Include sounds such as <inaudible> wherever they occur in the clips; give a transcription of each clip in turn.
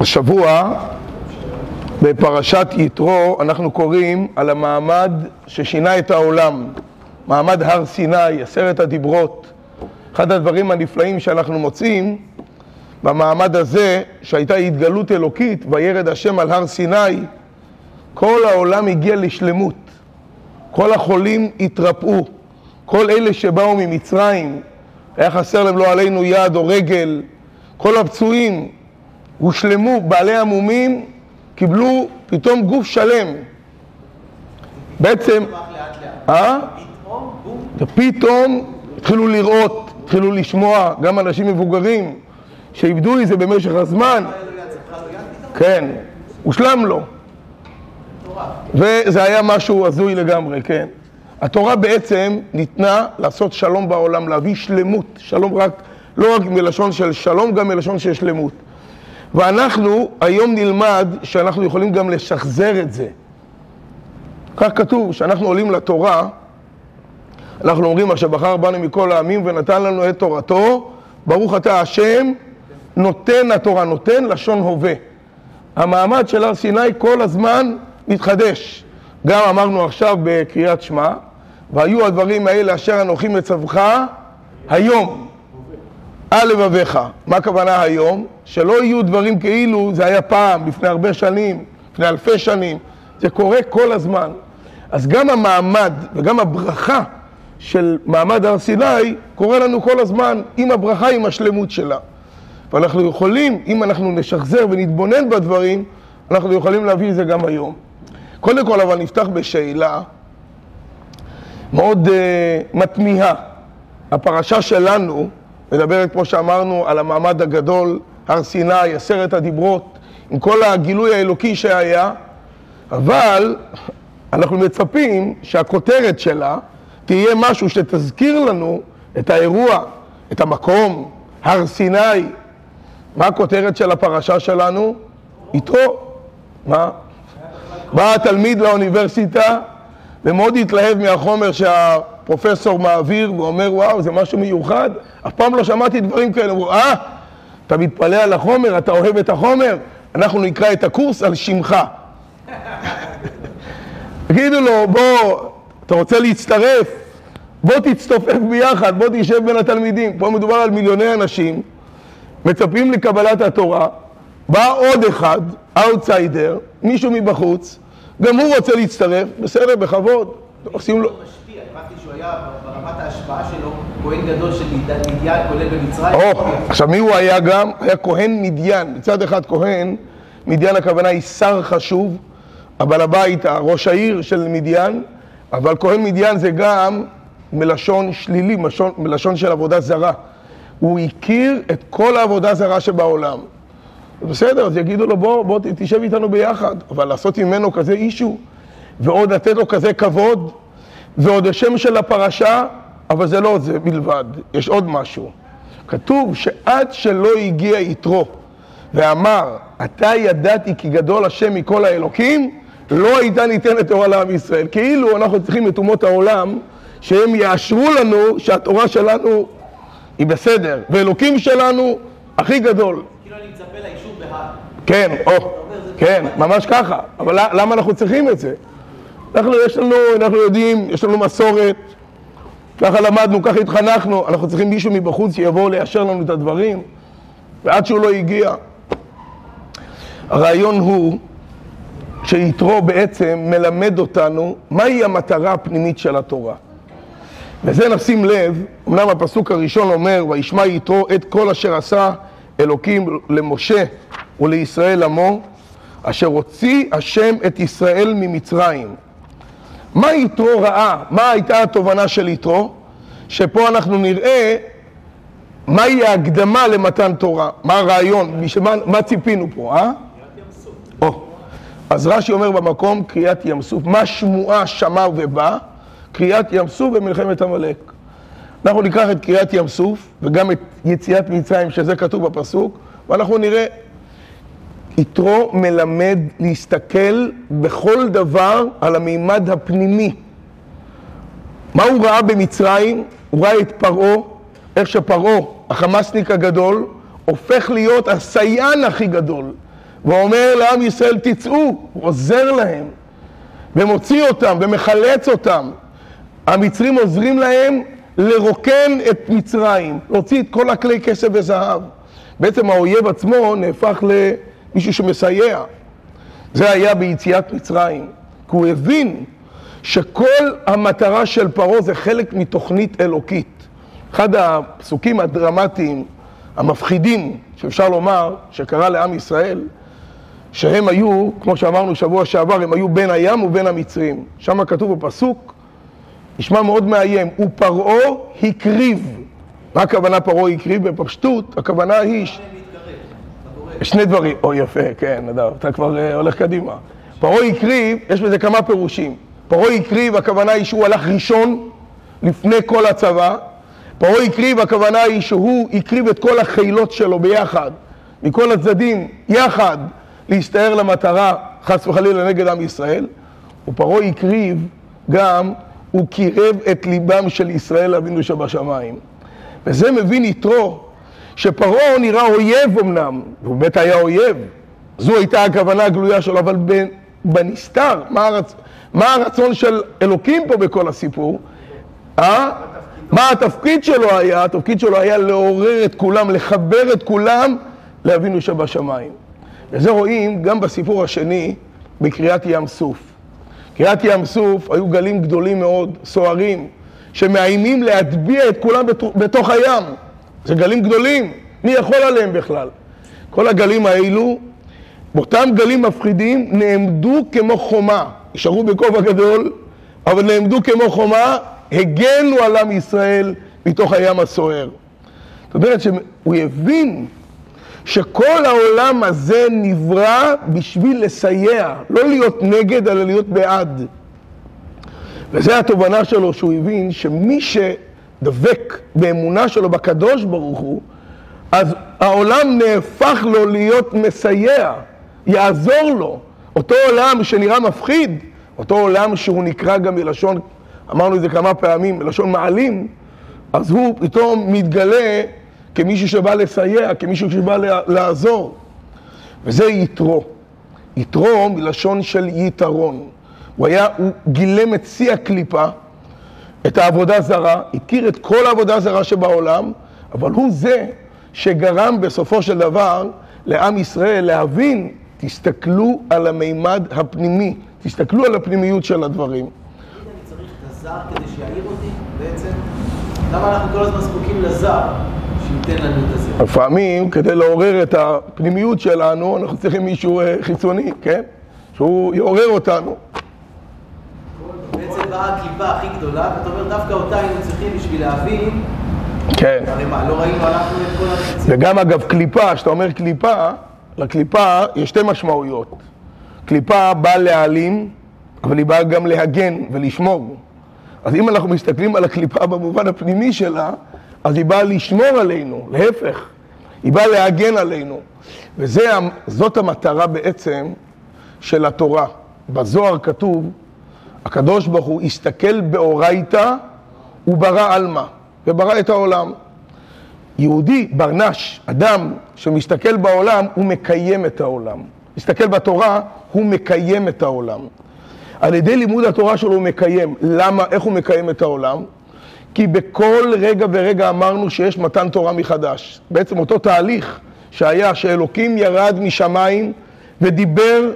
השבוע בפרשת יתרו אנחנו קוראים על המעמד ששינה את העולם, מעמד הר סיני, עשרת הדיברות. אחד הדברים הנפלאים שאנחנו מוצאים במעמד הזה, שהייתה התגלות אלוקית, וירד השם על הר סיני, כל העולם הגיע לשלמות. כל החולים התרפאו, כל אלה שבאו ממצרים, היה חסר להם לא עלינו יד או רגל, כל הפצועים הושלמו, בעלי המומים קיבלו פתאום גוף שלם. בעצם, אה? ופתאום התחילו לראות, התחילו לשמוע, גם אנשים מבוגרים שאיבדו את זה במשך הזמן. כן, הושלם לו. וזה היה משהו הזוי לגמרי, כן. התורה בעצם ניתנה לעשות שלום בעולם, להביא שלמות, שלום רק, לא רק מלשון של שלום, גם מלשון של שלמות. ואנחנו היום נלמד שאנחנו יכולים גם לשחזר את זה. כך כתוב, שאנחנו עולים לתורה, אנחנו אומרים, אשר בחר בנו מכל העמים ונתן לנו את תורתו, ברוך אתה השם, נותן התורה, נותן לשון הווה. המעמד של הר סיני כל הזמן מתחדש. גם אמרנו עכשיו בקריאת שמע, והיו הדברים האלה אשר אנוכי מצווך היום. על לבביך. מה הכוונה היום? שלא יהיו דברים כאילו זה היה פעם, לפני הרבה שנים, לפני אלפי שנים. זה קורה כל הזמן. אז גם המעמד וגם הברכה של מעמד הר סיני קורה לנו כל הזמן עם הברכה, עם השלמות שלה. ואנחנו יכולים, אם אנחנו נשחזר ונתבונן בדברים, אנחנו יכולים להביא את זה גם היום. קודם כל, אבל נפתח בשאלה מאוד uh, מתמיהה. הפרשה שלנו מדברת, כמו שאמרנו, על המעמד הגדול, הר סיני, עשרת הדיברות, עם כל הגילוי האלוקי שהיה, אבל אנחנו מצפים שהכותרת שלה תהיה משהו שתזכיר לנו את האירוע, את המקום, הר סיני. מה הכותרת של הפרשה שלנו? יתרו. מה? בא התלמיד לאוניברסיטה ומאוד התלהב מהחומר שהפרופסור מעביר ואומר, וואו, זה משהו מיוחד. אף פעם לא שמעתי דברים כאלה. הוא אה, אתה מתפלא על החומר, אתה אוהב את החומר? אנחנו נקרא את הקורס על שמך. <laughs> תגידו לו, בוא, אתה רוצה להצטרף? בוא תצטופף ביחד, בוא תשב בין התלמידים. פה מדובר על מיליוני אנשים, מצפים לקבלת התורה, בא עוד אחד, אאוטסיידר, מישהו מבחוץ, גם הוא רוצה להצטרף, בסדר, בכבוד. עושים לו... הבנתי שהוא היה ברמת ההשפעה שלו כהן גדול של מדיין, כולל במצרים. עכשיו מי הוא היה גם? היה כהן מדיין. מצד אחד כהן, מדיין הכוונה היא שר חשוב, הבעל הבית, ראש העיר של מדיין, אבל כהן מדיין זה גם מלשון שלילי, מלשון, מלשון של עבודה זרה. הוא הכיר את כל העבודה זרה שבעולם. בסדר, אז יגידו לו בוא, בוא תשב איתנו ביחד, אבל לעשות ממנו כזה אישו, ועוד לתת לו כזה כבוד, ועוד השם של הפרשה, אבל זה לא זה בלבד, יש עוד משהו. כתוב שעד שלא הגיע יתרו ואמר, אתה ידעתי כי גדול השם מכל האלוקים, לא הייתה ניתנת תורה לעם ישראל. כאילו אנחנו צריכים את אומות העולם שהם יאשרו לנו שהתורה שלנו היא בסדר, ואלוקים שלנו הכי גדול. כאילו אני מצפה לאישור בהר. כן, או, כן, ממש ככה. אבל למה אנחנו צריכים את זה? אנחנו, יש לנו, אנחנו יודעים, יש לנו מסורת, ככה למדנו, ככה התחנכנו, אנחנו צריכים מישהו מבחוץ שיבוא ליישר לנו את הדברים, ועד שהוא לא הגיע. הרעיון הוא שיתרו בעצם מלמד אותנו מהי המטרה הפנימית של התורה. וזה נשים לב, אמנם הפסוק הראשון אומר, וישמע יתרו את כל אשר עשה אלוקים למשה ולישראל עמו, אשר הוציא השם את ישראל ממצרים. מה יתרו ראה? מה הייתה התובנה של יתרו? שפה אנחנו נראה מהי ההקדמה למתן תורה, מה הרעיון, מה, מה ציפינו פה, אה? אז רש"י אומר במקום קריאת ים סוף, מה שמועה שמע ובא? קריאת ים סוף במלחמת עמלק. אנחנו ניקח את קריאת ים סוף וגם את יציאת מצרים, שזה כתוב בפסוק, ואנחנו נראה יתרו מלמד להסתכל בכל דבר על המימד הפנימי. מה הוא ראה במצרים? הוא ראה את פרעה, איך שפרעה, החמאסניק הגדול, הופך להיות הסייען הכי גדול. ואומר לעם ישראל תצאו, הוא עוזר להם ומוציא אותם ומחלץ אותם. המצרים עוזרים להם לרוקן את מצרים, להוציא את כל הכלי כסף וזהב. בעצם האויב עצמו נהפך למישהו שמסייע. זה היה ביציאת מצרים, כי הוא הבין שכל המטרה של פרעה זה חלק מתוכנית אלוקית. אחד הפסוקים הדרמטיים, המפחידים, שאפשר לומר, שקרה לעם ישראל, שהם היו, כמו שאמרנו שבוע שעבר, הם היו בין הים ובין המצרים. שם כתוב בפסוק, נשמע מאוד מאיים, ופרעה הקריב. מה הכוונה פרעה הקריב? בפשטות, הכוונה היא... שני דברים, או יפה, כן, נדב, אתה כבר uh, הולך קדימה. פרעה הקריב, יש בזה כמה פירושים. פרעה הקריב, הכוונה היא שהוא הלך ראשון לפני כל הצבא. פרעה הקריב, הכוונה היא שהוא הקריב את כל החילות שלו ביחד, מכל הצדדים, יחד, להסתער למטרה, חס וחלילה, נגד עם ישראל. ופרעה הקריב גם, הוא קירב את ליבם של ישראל אבינו שבשמיים. וזה מבין יתרו, שפרעה נראה אויב אמנם, והוא באמת היה אויב, זו הייתה הכוונה הגלויה שלו, אבל בנסתר, מה, הרצ... מה הרצון של אלוקים פה בכל הסיפור? אה? מה התפקיד שלו היה? התפקיד שלו היה לעורר את כולם, לחבר את כולם לאבינו שבשמיים. וזה רואים גם בסיפור השני, בקריאת ים סוף. קריאת ים סוף היו גלים גדולים מאוד, סוערים, שמאיימים להטביע את כולם בתוך הים. זה גלים גדולים, מי יכול עליהם בכלל? כל הגלים האלו, באותם גלים מפחידים, נעמדו כמו חומה. נשארו בכובע גדול, אבל נעמדו כמו חומה, הגנו על עם ישראל מתוך הים הסוער. זאת אומרת שהוא הבין שכל העולם הזה נברא בשביל לסייע, לא להיות נגד, אלא להיות בעד. וזו התובנה שלו, שהוא הבין שמי שדבק באמונה שלו בקדוש ברוך הוא, אז העולם נהפך לו להיות מסייע, יעזור לו. אותו עולם שנראה מפחיד, אותו עולם שהוא נקרא גם מלשון, אמרנו את זה כמה פעמים, מלשון מעלים, אז הוא פתאום מתגלה כמישהו שבא לסייע, כמישהו שבא לעזור. וזה יתרו. יתרו מלשון של יתרון. הוא היה, הוא גילם את שיא הקליפה, את העבודה זרה, הכיר את כל העבודה זרה שבעולם, אבל הוא זה שגרם בסופו של דבר לעם ישראל להבין, תסתכלו על המימד הפנימי, תסתכלו על הפנימיות של הדברים. אני צריך את הזר כדי שיעיר אותי בעצם? למה אנחנו כל הזמן זקוקים לזר? שייתן לנו את הזה. לפעמים, כדי לעורר את הפנימיות שלנו, אנחנו צריכים מישהו אה, חיצוני, כן? שהוא יעורר אותנו. הקליפה הכי גדולה, ואתה אומר, דווקא אותה היינו צריכים בשביל להבין. כן. הרי מה, לא ראינו, אנחנו את כל החצים. וגם אגב קליפה, כשאתה אומר קליפה, לקליפה יש שתי משמעויות. קליפה באה להעלים, אבל היא באה גם להגן ולשמור. אז אם אנחנו מסתכלים על הקליפה במובן הפנימי שלה, אז היא באה לשמור עלינו, להפך, היא באה להגן עלינו. וזאת המטרה בעצם של התורה. בזוהר כתוב, הקדוש ברוך הוא הסתכל באורייתא וברא עלמא, וברא את העולם. יהודי, ברנש, אדם שמסתכל בעולם, הוא מקיים את העולם. מסתכל בתורה, הוא מקיים את העולם. על ידי לימוד התורה שלו הוא מקיים. למה? איך הוא מקיים את העולם? כי בכל רגע ורגע אמרנו שיש מתן תורה מחדש. בעצם אותו תהליך שהיה שאלוקים ירד משמיים ודיבר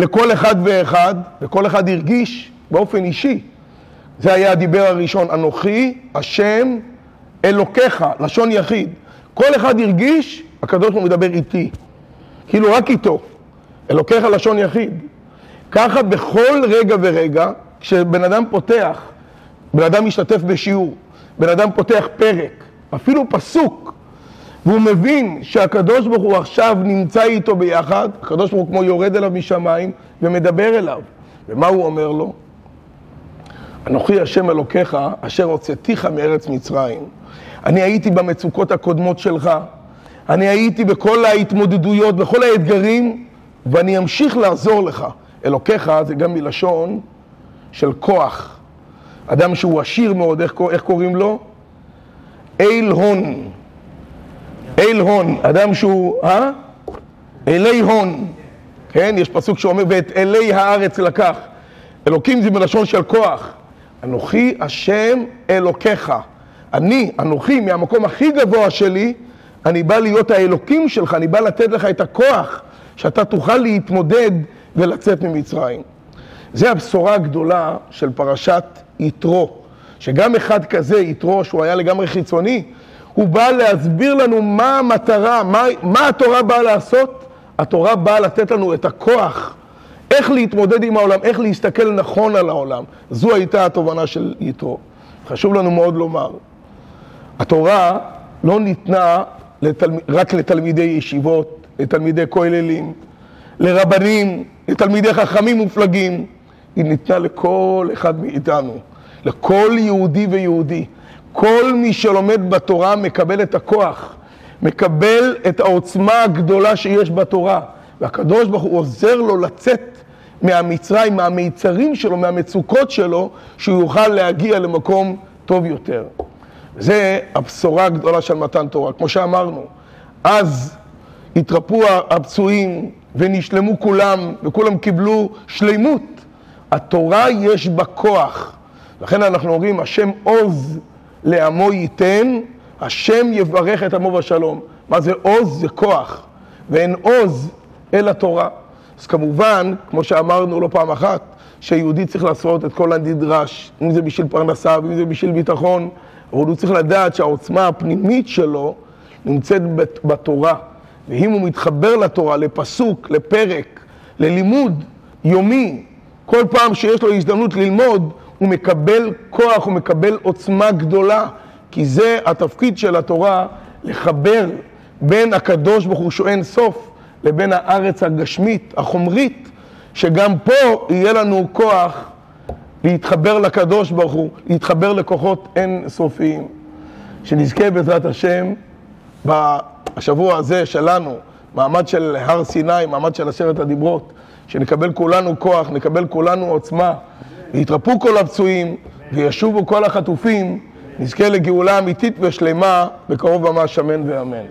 לכל אחד ואחד, וכל אחד הרגיש באופן אישי. זה היה הדיבר הראשון, אנוכי, השם, אלוקיך, לשון יחיד. כל אחד הרגיש, הקדוש ברוך הוא מדבר איתי. כאילו רק איתו. אלוקיך לשון יחיד. ככה בכל רגע ורגע, כשבן אדם פותח בן אדם משתתף בשיעור, בן אדם פותח פרק, אפילו פסוק, והוא מבין שהקדוש ברוך הוא עכשיו נמצא איתו ביחד, הקדוש ברוך הוא כמו יורד אליו משמיים ומדבר אליו. ומה הוא אומר לו? אנוכי השם אלוקיך, אשר הוצאתיך מארץ מצרים. אני הייתי במצוקות הקודמות שלך, אני הייתי בכל ההתמודדויות, בכל האתגרים, ואני אמשיך לעזור לך. אלוקיך זה גם מלשון של כוח. אדם שהוא עשיר מאוד, איך, איך קוראים לו? אייל הון. אייל הון, אדם שהוא, אה? אלי הון, כן? יש פסוק שאומר, ואת אלי הארץ לקח. אלוקים זה בלשון של כוח. אנוכי השם אלוקיך. אני, אנוכי, מהמקום הכי גבוה שלי, אני בא להיות האלוקים שלך, אני בא לתת לך את הכוח שאתה תוכל להתמודד ולצאת ממצרים. זה הבשורה הגדולה של פרשת יתרו, שגם אחד כזה, יתרו, שהוא היה לגמרי חיצוני, הוא בא להסביר לנו מה המטרה, מה, מה התורה באה לעשות. התורה באה לתת לנו את הכוח, איך להתמודד עם העולם, איך להסתכל נכון על העולם. זו הייתה התובנה של יתרו. חשוב לנו מאוד לומר, התורה לא ניתנה לתל... רק לתלמידי ישיבות, לתלמידי כוללים, לרבנים, לתלמידי חכמים מופלגים, היא ניתנה לכל אחד מאיתנו, לכל יהודי ויהודי. כל מי שלומד בתורה מקבל את הכוח, מקבל את העוצמה הגדולה שיש בתורה, והקדוש ברוך הוא עוזר לו לצאת מהמצרים, מהמיצרים שלו, מהמצוקות שלו, שהוא יוכל להגיע למקום טוב יותר. זה הבשורה הגדולה של מתן תורה. כמו שאמרנו, אז התרפאו הפצועים ונשלמו כולם, וכולם קיבלו שלימות. התורה יש בה כוח. לכן אנחנו אומרים, השם עוז לעמו ייתן, השם יברך את עמו בשלום. מה זה עוז? זה כוח. ואין עוז אלא תורה. אז כמובן, כמו שאמרנו לא פעם אחת, שיהודי צריך לעשות את כל הנדרש, אם זה בשביל פרנסה ואם זה בשביל ביטחון, אבל הוא צריך לדעת שהעוצמה הפנימית שלו נמצאת בתורה. ואם הוא מתחבר לתורה, לפסוק, לפרק, ללימוד יומי, כל פעם שיש לו הזדמנות ללמוד, הוא מקבל כוח, הוא מקבל עוצמה גדולה, כי זה התפקיד של התורה, לחבר בין הקדוש ברוך הוא שהוא אין סוף, לבין הארץ הגשמית, החומרית, שגם פה יהיה לנו כוח להתחבר לקדוש ברוך הוא, להתחבר לכוחות אין סופיים. שנזכה בעזרת השם בשבוע הזה שלנו, מעמד של הר סיני, מעמד של עשרת הדיברות, שנקבל כולנו כוח, נקבל כולנו עוצמה, ויתרפאו כל הפצועים, וישובו כל החטופים, נזכה לגאולה אמיתית ושלמה, בקרוב ממש אמן ואמן.